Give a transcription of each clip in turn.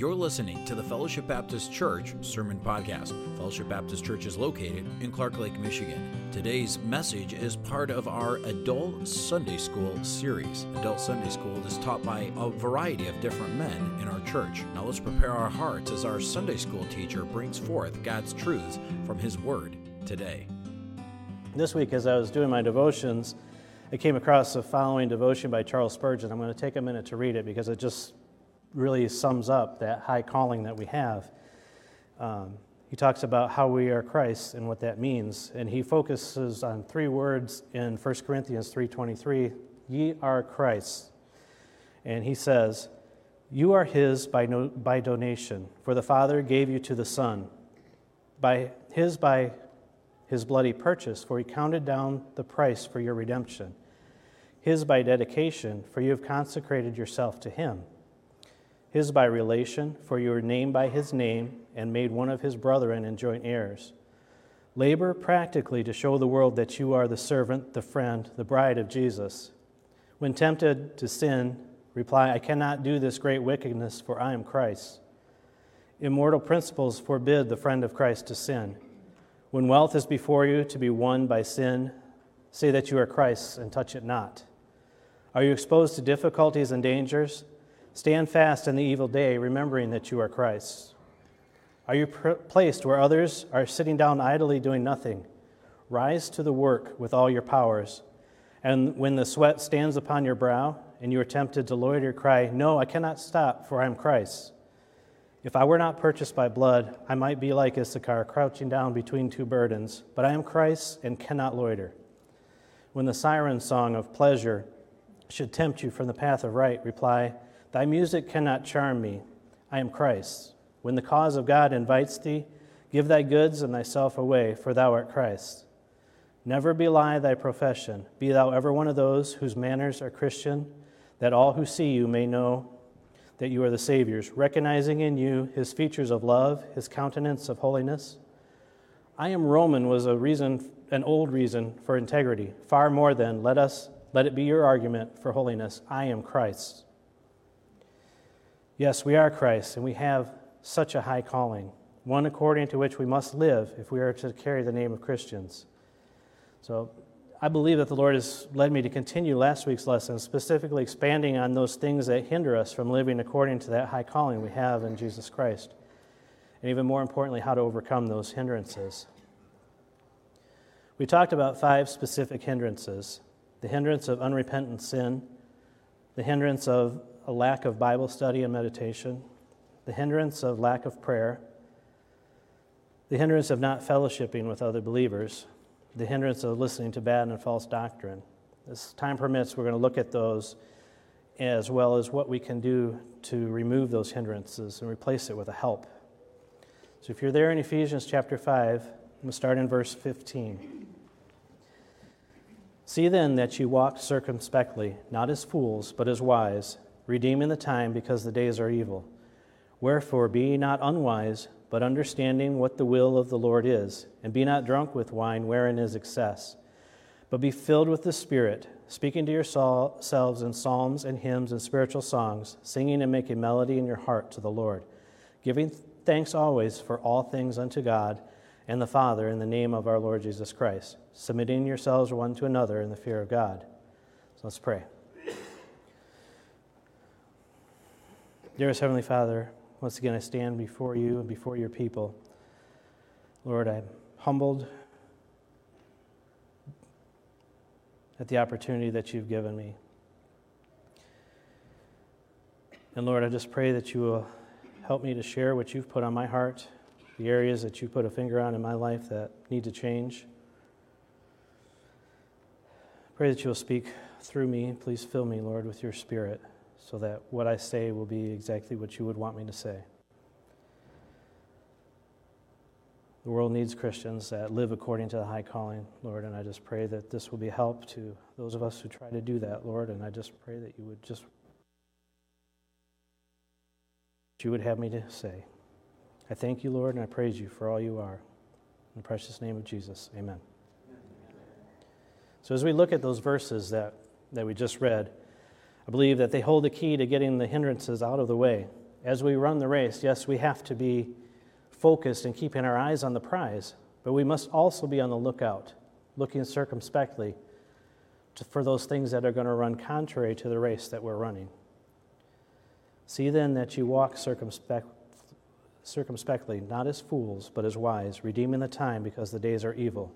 You're listening to the Fellowship Baptist Church Sermon Podcast. Fellowship Baptist Church is located in Clark Lake, Michigan. Today's message is part of our Adult Sunday School series. Adult Sunday School is taught by a variety of different men in our church. Now let's prepare our hearts as our Sunday School teacher brings forth God's truths from His Word today. This week, as I was doing my devotions, I came across the following devotion by Charles Spurgeon. I'm going to take a minute to read it because it just really sums up that high calling that we have. Um, he talks about how we are Christ and what that means, and he focuses on three words in 1 Corinthians 3:23, "Ye are Christ." And he says, "You are his by, no, by donation, for the Father gave you to the Son. By his by his bloody purchase, for he counted down the price for your redemption. His by dedication, for you have consecrated yourself to him." His by relation, for you are named by his name and made one of his brethren and joint heirs. Labor practically to show the world that you are the servant, the friend, the bride of Jesus. When tempted to sin, reply, I cannot do this great wickedness, for I am Christ. Immortal principles forbid the friend of Christ to sin. When wealth is before you to be won by sin, say that you are Christ's and touch it not. Are you exposed to difficulties and dangers? Stand fast in the evil day, remembering that you are Christ. Are you pr- placed where others are sitting down idly doing nothing? Rise to the work with all your powers. And when the sweat stands upon your brow and you are tempted to loiter, cry, No, I cannot stop, for I am Christ. If I were not purchased by blood, I might be like Issachar, crouching down between two burdens, but I am Christ and cannot loiter. When the siren song of pleasure should tempt you from the path of right, reply, Thy music cannot charm me. I am Christ. When the cause of God invites thee, give thy goods and thyself away, for thou art Christ. Never belie thy profession. Be thou ever one of those whose manners are Christian, that all who see you may know that you are the Savior's, recognizing in you his features of love, his countenance of holiness. I am Roman was a reason, an old reason for integrity. Far more than let us let it be your argument for holiness. I am Christ. Yes, we are Christ, and we have such a high calling, one according to which we must live if we are to carry the name of Christians. So I believe that the Lord has led me to continue last week's lesson, specifically expanding on those things that hinder us from living according to that high calling we have in Jesus Christ. And even more importantly, how to overcome those hindrances. We talked about five specific hindrances the hindrance of unrepentant sin, the hindrance of a lack of Bible study and meditation, the hindrance of lack of prayer, the hindrance of not fellowshipping with other believers, the hindrance of listening to bad and false doctrine. As time permits, we're going to look at those as well as what we can do to remove those hindrances and replace it with a help. So if you're there in Ephesians chapter 5, I'm going to start in verse 15. See then that you walk circumspectly, not as fools, but as wise redeeming the time because the days are evil. Wherefore, be not unwise, but understanding what the will of the Lord is, and be not drunk with wine wherein is excess, but be filled with the Spirit, speaking to yourselves in psalms and hymns and spiritual songs, singing and making melody in your heart to the Lord, giving thanks always for all things unto God and the Father in the name of our Lord Jesus Christ, submitting yourselves one to another in the fear of God. So let's pray. Dearest Heavenly Father, once again I stand before you and before your people. Lord, I'm humbled at the opportunity that you've given me. And Lord, I just pray that you will help me to share what you've put on my heart, the areas that you put a finger on in my life that need to change. Pray that you will speak through me. Please fill me, Lord, with your spirit so that what I say will be exactly what you would want me to say. The world needs Christians that live according to the high calling, Lord, and I just pray that this will be help to those of us who try to do that, Lord, and I just pray that you would just you would have me to say. I thank you, Lord, and I praise you for all you are. In the precious name of Jesus, amen. So as we look at those verses that, that we just read, I believe that they hold the key to getting the hindrances out of the way. as we run the race, yes, we have to be focused and keeping our eyes on the prize, but we must also be on the lookout, looking circumspectly to, for those things that are going to run contrary to the race that we're running. See then that you walk circumspect, circumspectly, not as fools, but as wise, redeeming the time because the days are evil.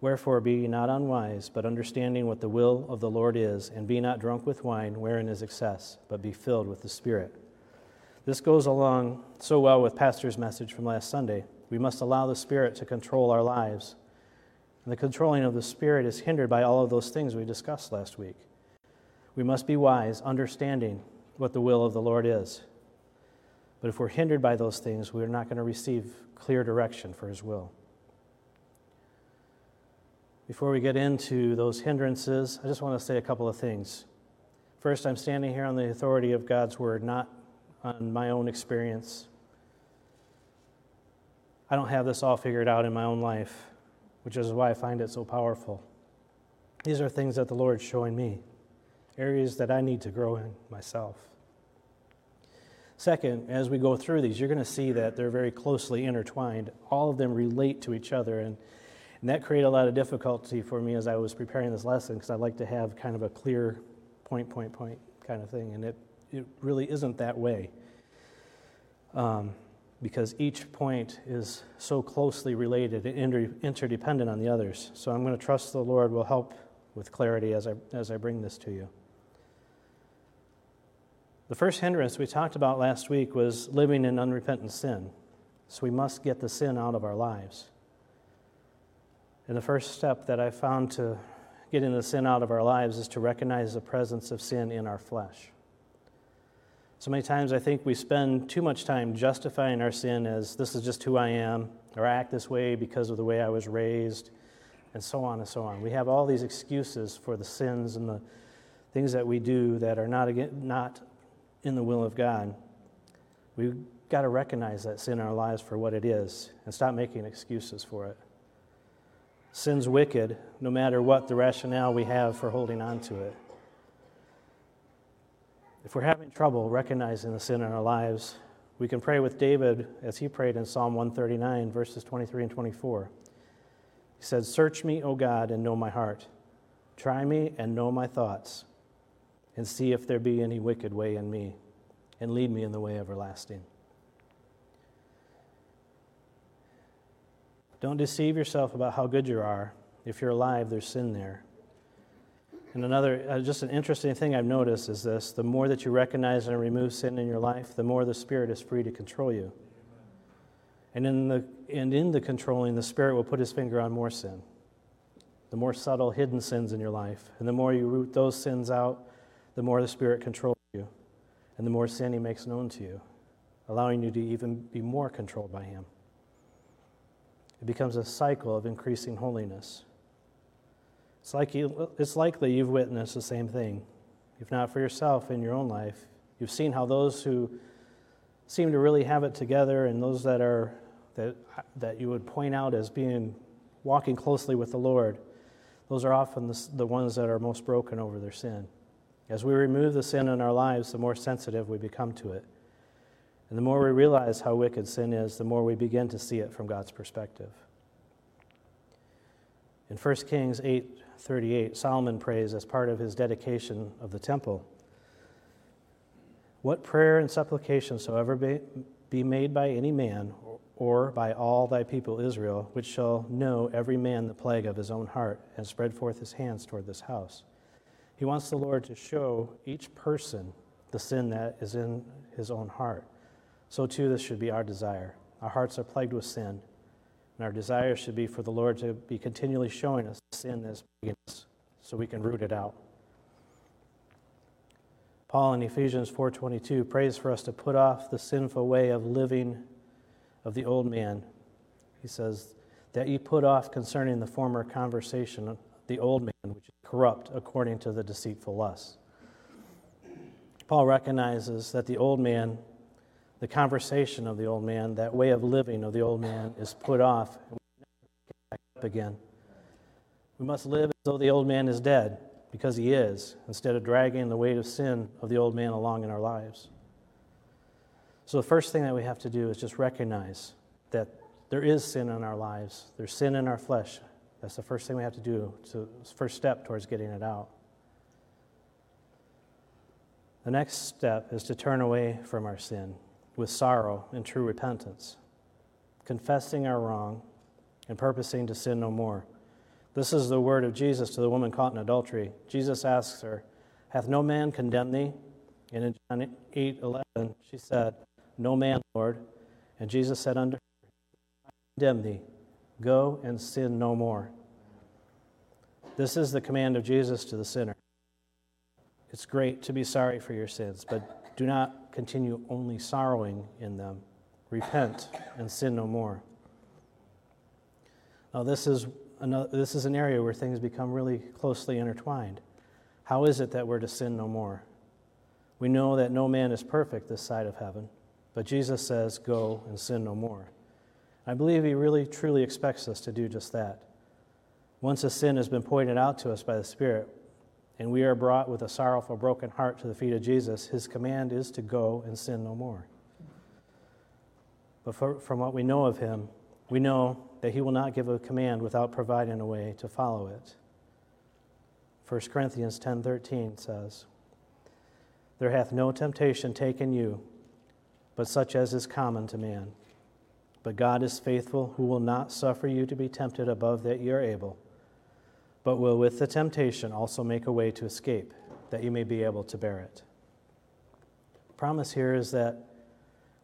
Wherefore be ye not unwise, but understanding what the will of the Lord is, and be not drunk with wine, wherein is excess, but be filled with the Spirit. This goes along so well with Pastor's message from last Sunday. We must allow the Spirit to control our lives. And the controlling of the Spirit is hindered by all of those things we discussed last week. We must be wise, understanding what the will of the Lord is. But if we're hindered by those things, we're not going to receive clear direction for His will. Before we get into those hindrances, I just want to say a couple of things. First, I'm standing here on the authority of God's Word, not on my own experience. I don't have this all figured out in my own life, which is why I find it so powerful. These are things that the Lord's showing me, areas that I need to grow in myself. Second, as we go through these, you're going to see that they're very closely intertwined. All of them relate to each other, and and that created a lot of difficulty for me as I was preparing this lesson because I like to have kind of a clear point, point, point kind of thing. And it, it really isn't that way um, because each point is so closely related and inter- interdependent on the others. So I'm going to trust the Lord will help with clarity as I, as I bring this to you. The first hindrance we talked about last week was living in unrepentant sin. So we must get the sin out of our lives. And the first step that I found to getting the sin out of our lives is to recognize the presence of sin in our flesh. So many times I think we spend too much time justifying our sin as this is just who I am, or I act this way because of the way I was raised, and so on and so on. We have all these excuses for the sins and the things that we do that are not, again, not in the will of God. We've got to recognize that sin in our lives for what it is and stop making excuses for it. Sin's wicked, no matter what the rationale we have for holding on to it. If we're having trouble recognizing the sin in our lives, we can pray with David as he prayed in Psalm 139, verses 23 and 24. He said, Search me, O God, and know my heart. Try me and know my thoughts, and see if there be any wicked way in me, and lead me in the way everlasting. Don't deceive yourself about how good you are. If you're alive, there's sin there. And another, uh, just an interesting thing I've noticed is this the more that you recognize and remove sin in your life, the more the Spirit is free to control you. And in the, and in the controlling, the Spirit will put his finger on more sin, the more subtle, hidden sins in your life. And the more you root those sins out, the more the Spirit controls you, and the more sin he makes known to you, allowing you to even be more controlled by him. It becomes a cycle of increasing holiness. It's, like you, it's likely you've witnessed the same thing. If not for yourself in your own life, you've seen how those who seem to really have it together and those that are that, that you would point out as being walking closely with the Lord, those are often the, the ones that are most broken over their sin. As we remove the sin in our lives, the more sensitive we become to it. And the more we realize how wicked sin is, the more we begin to see it from God's perspective. In 1 Kings 8:38, Solomon prays as part of his dedication of the temple. What prayer and supplication soever be, be made by any man or by all thy people Israel, which shall know every man the plague of his own heart and spread forth his hands toward this house. He wants the Lord to show each person the sin that is in his own heart. So too, this should be our desire. Our hearts are plagued with sin, and our desire should be for the Lord to be continually showing us sin that's plaguing us so we can root it out. Paul in Ephesians 4:22 prays for us to put off the sinful way of living of the old man. He says that ye put off concerning the former conversation the old man which is corrupt according to the deceitful lusts. Paul recognizes that the old man the conversation of the old man, that way of living of the old man, is put off up again. We must live as though the old man is dead, because he is, instead of dragging the weight of sin of the old man along in our lives. So, the first thing that we have to do is just recognize that there is sin in our lives, there's sin in our flesh. That's the first thing we have to do, so first step towards getting it out. The next step is to turn away from our sin with sorrow and true repentance, confessing our wrong and purposing to sin no more. This is the word of Jesus to the woman caught in adultery. Jesus asks her, Hath no man condemned thee? And in John 8 11, she said, no man, Lord. And Jesus said unto her, I condemn thee. Go and sin no more. This is the command of Jesus to the sinner. It's great to be sorry for your sins, but do not continue only sorrowing in them. Repent and sin no more. Now, this is, another, this is an area where things become really closely intertwined. How is it that we're to sin no more? We know that no man is perfect this side of heaven. But Jesus says, Go and sin no more. I believe he really truly expects us to do just that. Once a sin has been pointed out to us by the Spirit, and we are brought with a sorrowful, broken heart to the feet of Jesus, his command is to go and sin no more. But for, from what we know of him, we know that he will not give a command without providing a way to follow it. 1 Corinthians 10:13 says, "There hath no temptation taken you but such as is common to man. But God is faithful, who will not suffer you to be tempted above that ye are able, but will with the temptation also make a way to escape, that you may be able to bear it. The promise here is that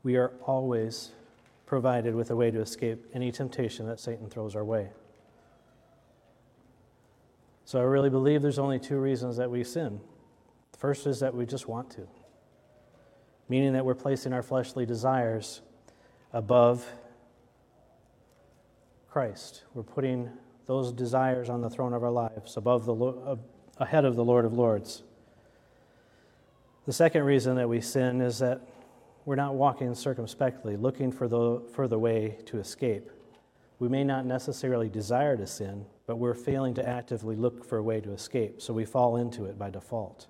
we are always provided with a way to escape any temptation that Satan throws our way. So I really believe there's only two reasons that we sin. The first is that we just want to meaning that we're placing our fleshly desires above Christ. We're putting those desires on the throne of our lives, above the ahead of the Lord of Lords. The second reason that we sin is that we're not walking circumspectly, looking for the, for the way to escape. We may not necessarily desire to sin, but we're failing to actively look for a way to escape, so we fall into it by default.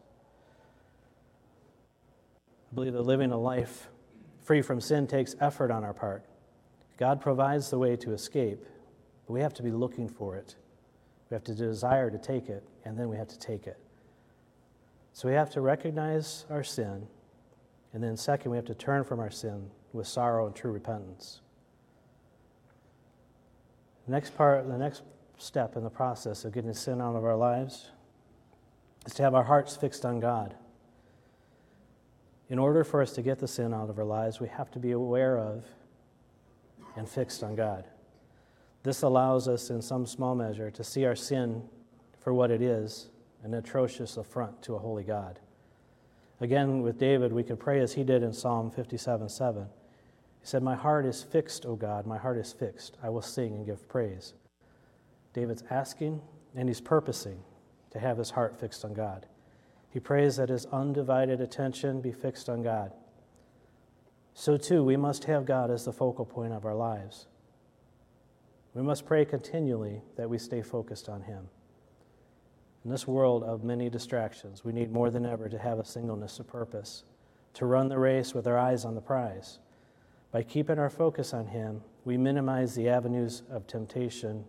I believe that living a life free from sin takes effort on our part. God provides the way to escape, but we have to be looking for it. We have to desire to take it, and then we have to take it. So we have to recognize our sin, and then, second, we have to turn from our sin with sorrow and true repentance. The next part, the next step in the process of getting sin out of our lives is to have our hearts fixed on God. In order for us to get the sin out of our lives, we have to be aware of and fixed on God. This allows us, in some small measure, to see our sin for what it is an atrocious affront to a holy God. Again, with David, we could pray as he did in Psalm 57 7. He said, My heart is fixed, O God, my heart is fixed. I will sing and give praise. David's asking and he's purposing to have his heart fixed on God. He prays that his undivided attention be fixed on God. So, too, we must have God as the focal point of our lives. We must pray continually that we stay focused on Him. In this world of many distractions, we need more than ever to have a singleness of purpose, to run the race with our eyes on the prize. By keeping our focus on Him, we minimize the avenues of temptation,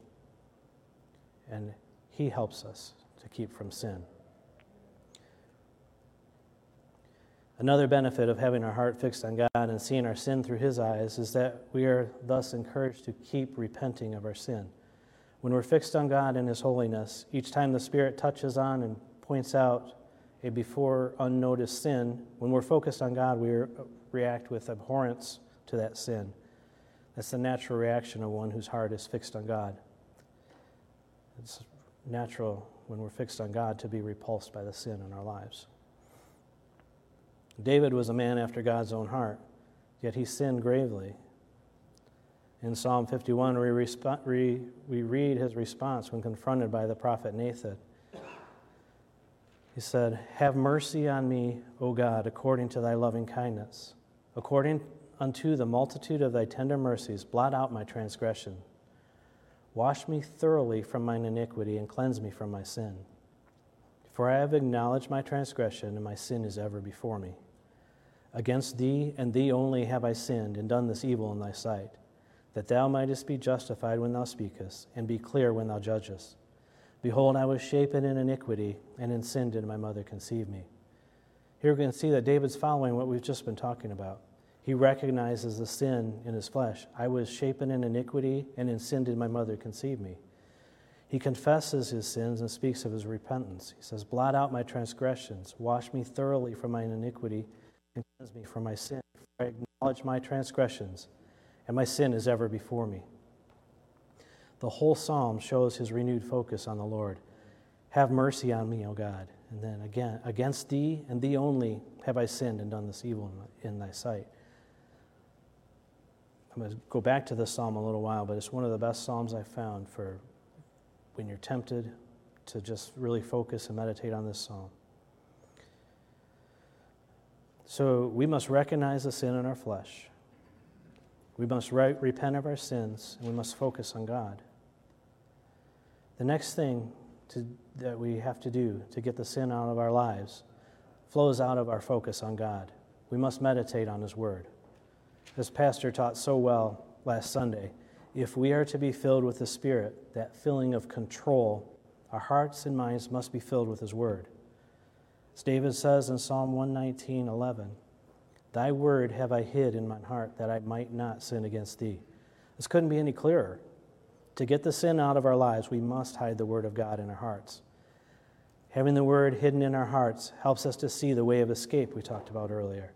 and He helps us to keep from sin. Another benefit of having our heart fixed on God and seeing our sin through His eyes is that we are thus encouraged to keep repenting of our sin. When we're fixed on God and His holiness, each time the Spirit touches on and points out a before unnoticed sin, when we're focused on God, we react with abhorrence to that sin. That's the natural reaction of one whose heart is fixed on God. It's natural when we're fixed on God to be repulsed by the sin in our lives. David was a man after God's own heart, yet he sinned gravely. In Psalm 51, we, resp- we, we read his response when confronted by the prophet Nathan. He said, Have mercy on me, O God, according to thy loving kindness. According unto the multitude of thy tender mercies, blot out my transgression. Wash me thoroughly from mine iniquity and cleanse me from my sin. For I have acknowledged my transgression, and my sin is ever before me. Against thee and thee only have I sinned and done this evil in thy sight, that thou mightest be justified when thou speakest, and be clear when thou judgest. Behold, I was shapen in iniquity, and in sin did my mother conceive me. Here we can see that David's following what we've just been talking about. He recognizes the sin in his flesh. I was shapen in iniquity, and in sin did my mother conceive me. He confesses his sins and speaks of his repentance. He says, Blot out my transgressions, wash me thoroughly from mine iniquity and cleanse me from my sin. For I acknowledge my transgressions, and my sin is ever before me. The whole psalm shows his renewed focus on the Lord. Have mercy on me, O God. And then again, against thee and thee only have I sinned and done this evil in thy sight. I'm going to go back to this psalm a little while, but it's one of the best psalms I've found for when you're tempted to just really focus and meditate on this psalm. So we must recognize the sin in our flesh. We must re- repent of our sins, and we must focus on God. The next thing to, that we have to do to get the sin out of our lives flows out of our focus on God. We must meditate on His Word. As Pastor taught so well last Sunday, if we are to be filled with the Spirit, that filling of control, our hearts and minds must be filled with His Word. As David says in Psalm 119 11, Thy word have I hid in mine heart that I might not sin against thee. This couldn't be any clearer. To get the sin out of our lives, we must hide the word of God in our hearts. Having the word hidden in our hearts helps us to see the way of escape we talked about earlier.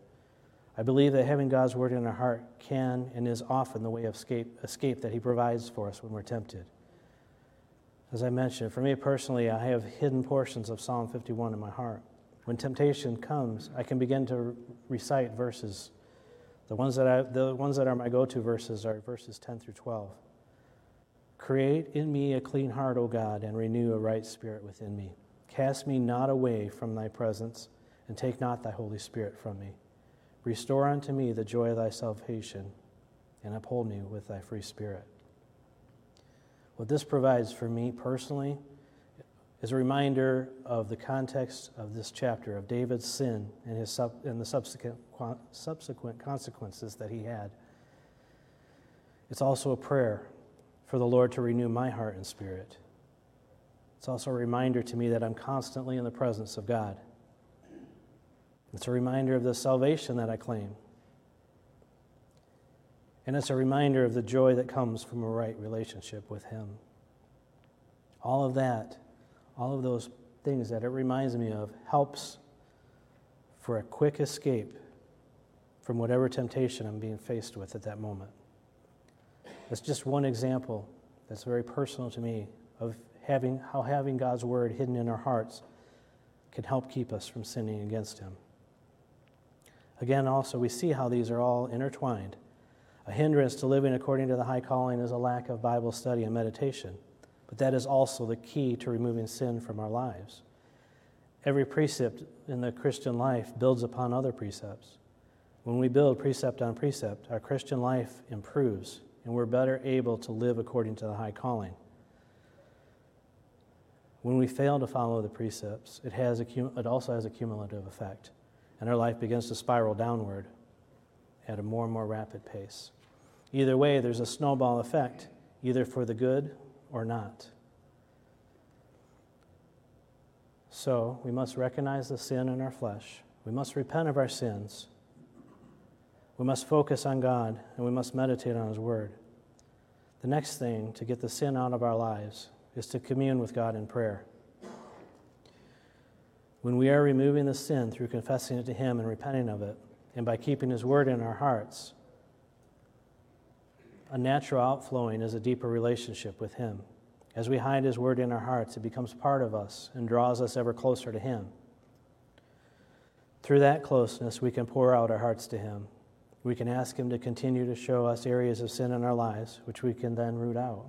I believe that having God's word in our heart can and is often the way of escape, escape that He provides for us when we're tempted. As I mentioned, for me personally, I have hidden portions of Psalm 51 in my heart. When temptation comes, I can begin to recite verses. The ones that, I, the ones that are my go to verses are verses 10 through 12. Create in me a clean heart, O God, and renew a right spirit within me. Cast me not away from thy presence, and take not thy Holy Spirit from me. Restore unto me the joy of thy salvation, and uphold me with thy free spirit. What this provides for me personally is a reminder of the context of this chapter of David's sin and, his sub, and the subsequent, subsequent consequences that he had. It's also a prayer for the Lord to renew my heart and spirit. It's also a reminder to me that I'm constantly in the presence of God. It's a reminder of the salvation that I claim. And it's a reminder of the joy that comes from a right relationship with Him. All of that all of those things that it reminds me of helps for a quick escape from whatever temptation I'm being faced with at that moment. That's just one example that's very personal to me of having how having God's word hidden in our hearts can help keep us from sinning against him. Again, also, we see how these are all intertwined. A hindrance to living according to the high calling is a lack of Bible study and meditation. But that is also the key to removing sin from our lives. Every precept in the Christian life builds upon other precepts. When we build precept on precept, our Christian life improves and we're better able to live according to the high calling. When we fail to follow the precepts, it, has a, it also has a cumulative effect, and our life begins to spiral downward at a more and more rapid pace. Either way, there's a snowball effect, either for the good or not. So we must recognize the sin in our flesh. We must repent of our sins. We must focus on God and we must meditate on His Word. The next thing to get the sin out of our lives is to commune with God in prayer. When we are removing the sin through confessing it to Him and repenting of it, and by keeping His Word in our hearts, a natural outflowing is a deeper relationship with Him. As we hide His Word in our hearts, it becomes part of us and draws us ever closer to Him. Through that closeness, we can pour out our hearts to Him. We can ask Him to continue to show us areas of sin in our lives, which we can then root out.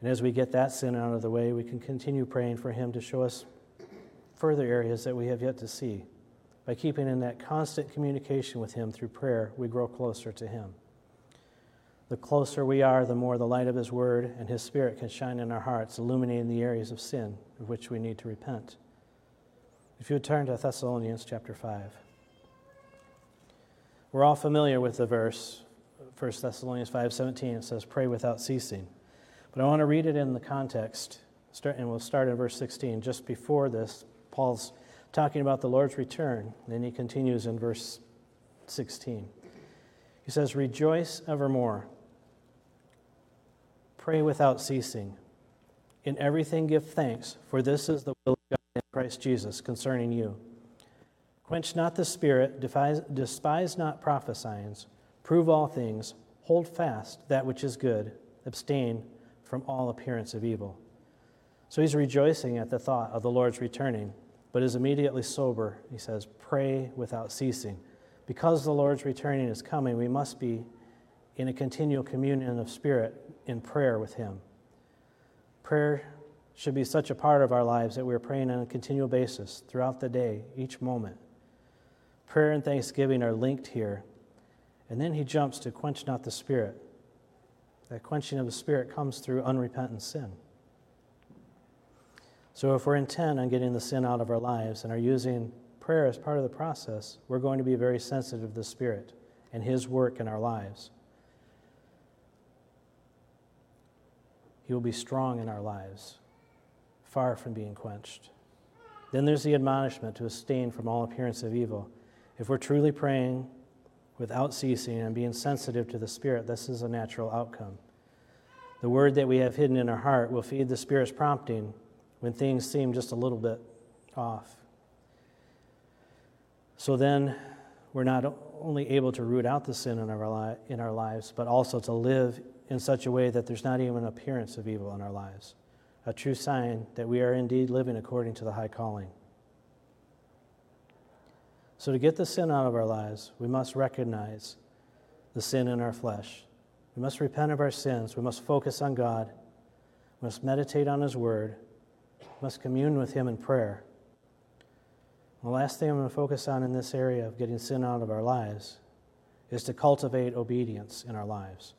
And as we get that sin out of the way, we can continue praying for Him to show us further areas that we have yet to see. By keeping in that constant communication with Him through prayer, we grow closer to Him. The closer we are, the more the light of His Word and His Spirit can shine in our hearts, illuminating the areas of sin of which we need to repent. If you would turn to Thessalonians chapter 5. We're all familiar with the verse, 1 Thessalonians 5:17. It says, "Pray without ceasing." But I want to read it in the context, and we'll start in verse 16. Just before this, Paul's talking about the Lord's return, and then he continues in verse 16. He says, Rejoice evermore, pray without ceasing. In everything give thanks, for this is the will of God in Christ Jesus concerning you. Quench not the spirit, despise not prophesying, prove all things, hold fast that which is good, abstain from all appearance of evil. So he's rejoicing at the thought of the Lord's returning, but is immediately sober. He says, Pray without ceasing. Because the Lord's returning is coming, we must be in a continual communion of spirit in prayer with Him. Prayer should be such a part of our lives that we're praying on a continual basis throughout the day, each moment. Prayer and thanksgiving are linked here. And then he jumps to quench not the spirit. That quenching of the spirit comes through unrepentant sin. So if we're intent on getting the sin out of our lives and are using prayer as part of the process, we're going to be very sensitive to the Spirit and His work in our lives. Will be strong in our lives, far from being quenched. Then there's the admonishment to abstain from all appearance of evil. If we're truly praying without ceasing and being sensitive to the Spirit, this is a natural outcome. The word that we have hidden in our heart will feed the Spirit's prompting when things seem just a little bit off. So then we're not only able to root out the sin in our, li- in our lives, but also to live in such a way that there's not even an appearance of evil in our lives. A true sign that we are indeed living according to the high calling. So, to get the sin out of our lives, we must recognize the sin in our flesh. We must repent of our sins. We must focus on God. We must meditate on His Word. We must commune with Him in prayer. The last thing I'm going to focus on in this area of getting sin out of our lives is to cultivate obedience in our lives.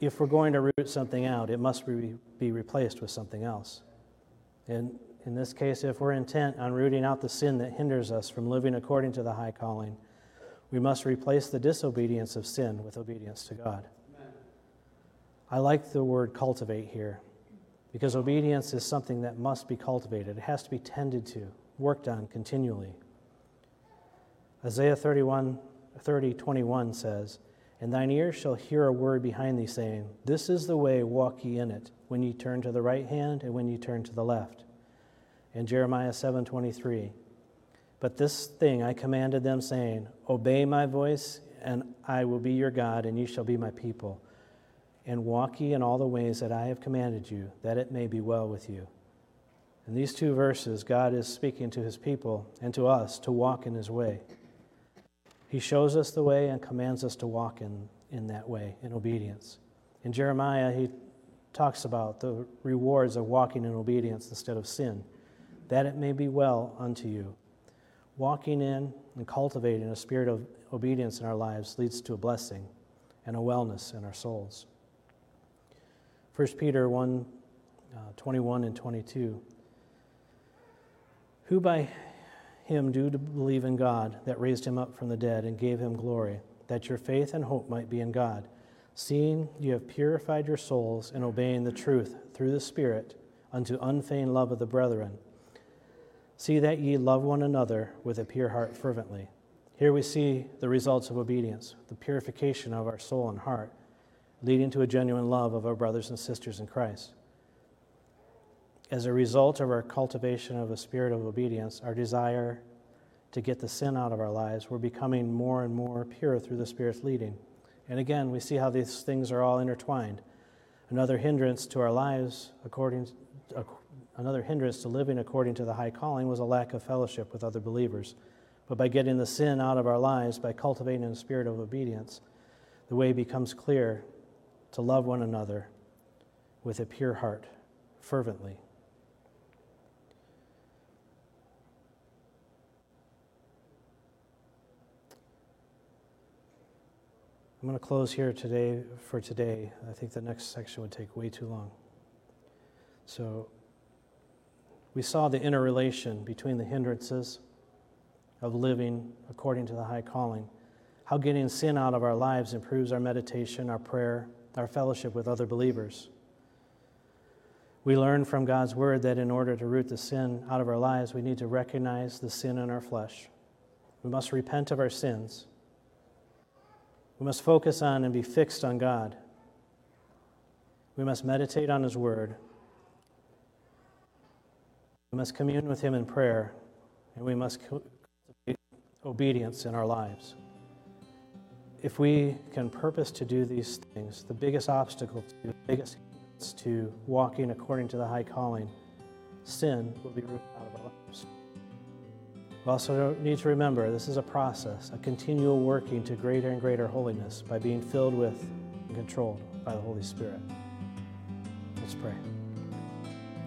If we're going to root something out, it must be, replaced with something else. And in this case, if we're intent on rooting out the sin that hinders us from living according to the high calling, we must replace the disobedience of sin with obedience to God. Amen. I like the word cultivate here because obedience is something that must be cultivated, it has to be tended to worked on continually. Isaiah 31, 30, 21 says, And thine ears shall hear a word behind thee, saying, This is the way, walk ye in it, when ye turn to the right hand and when ye turn to the left. And Jeremiah 7, 23, But this thing I commanded them, saying, Obey my voice, and I will be your God, and ye shall be my people. And walk ye in all the ways that I have commanded you, that it may be well with you. In these two verses, God is speaking to his people and to us to walk in his way. He shows us the way and commands us to walk in, in that way, in obedience. In Jeremiah, he talks about the rewards of walking in obedience instead of sin, that it may be well unto you. Walking in and cultivating a spirit of obedience in our lives leads to a blessing and a wellness in our souls. 1 Peter 1 uh, 21 and 22 who by him do to believe in God that raised him up from the dead and gave him glory, that your faith and hope might be in God, seeing you have purified your souls in obeying the truth through the Spirit unto unfeigned love of the brethren. See that ye love one another with a pure heart fervently. Here we see the results of obedience, the purification of our soul and heart, leading to a genuine love of our brothers and sisters in Christ. As a result of our cultivation of a spirit of obedience, our desire to get the sin out of our lives, we're becoming more and more pure through the Spirit's leading. And again, we see how these things are all intertwined. Another hindrance to our lives, according uh, another hindrance to living according to the high calling, was a lack of fellowship with other believers. But by getting the sin out of our lives, by cultivating a spirit of obedience, the way becomes clear to love one another with a pure heart, fervently. I'm going to close here today for today. I think the next section would take way too long. So, we saw the interrelation between the hindrances of living according to the high calling, how getting sin out of our lives improves our meditation, our prayer, our fellowship with other believers. We learn from God's word that in order to root the sin out of our lives, we need to recognize the sin in our flesh. We must repent of our sins. We must focus on and be fixed on God. We must meditate on His word. We must commune with Him in prayer, and we must cultivate obedience in our lives. If we can purpose to do these things, the biggest obstacle, to, the biggest to walking according to the high calling, sin will be rooted out of our lives. We also need to remember this is a process, a continual working to greater and greater holiness by being filled with and controlled by the Holy Spirit. Let's pray.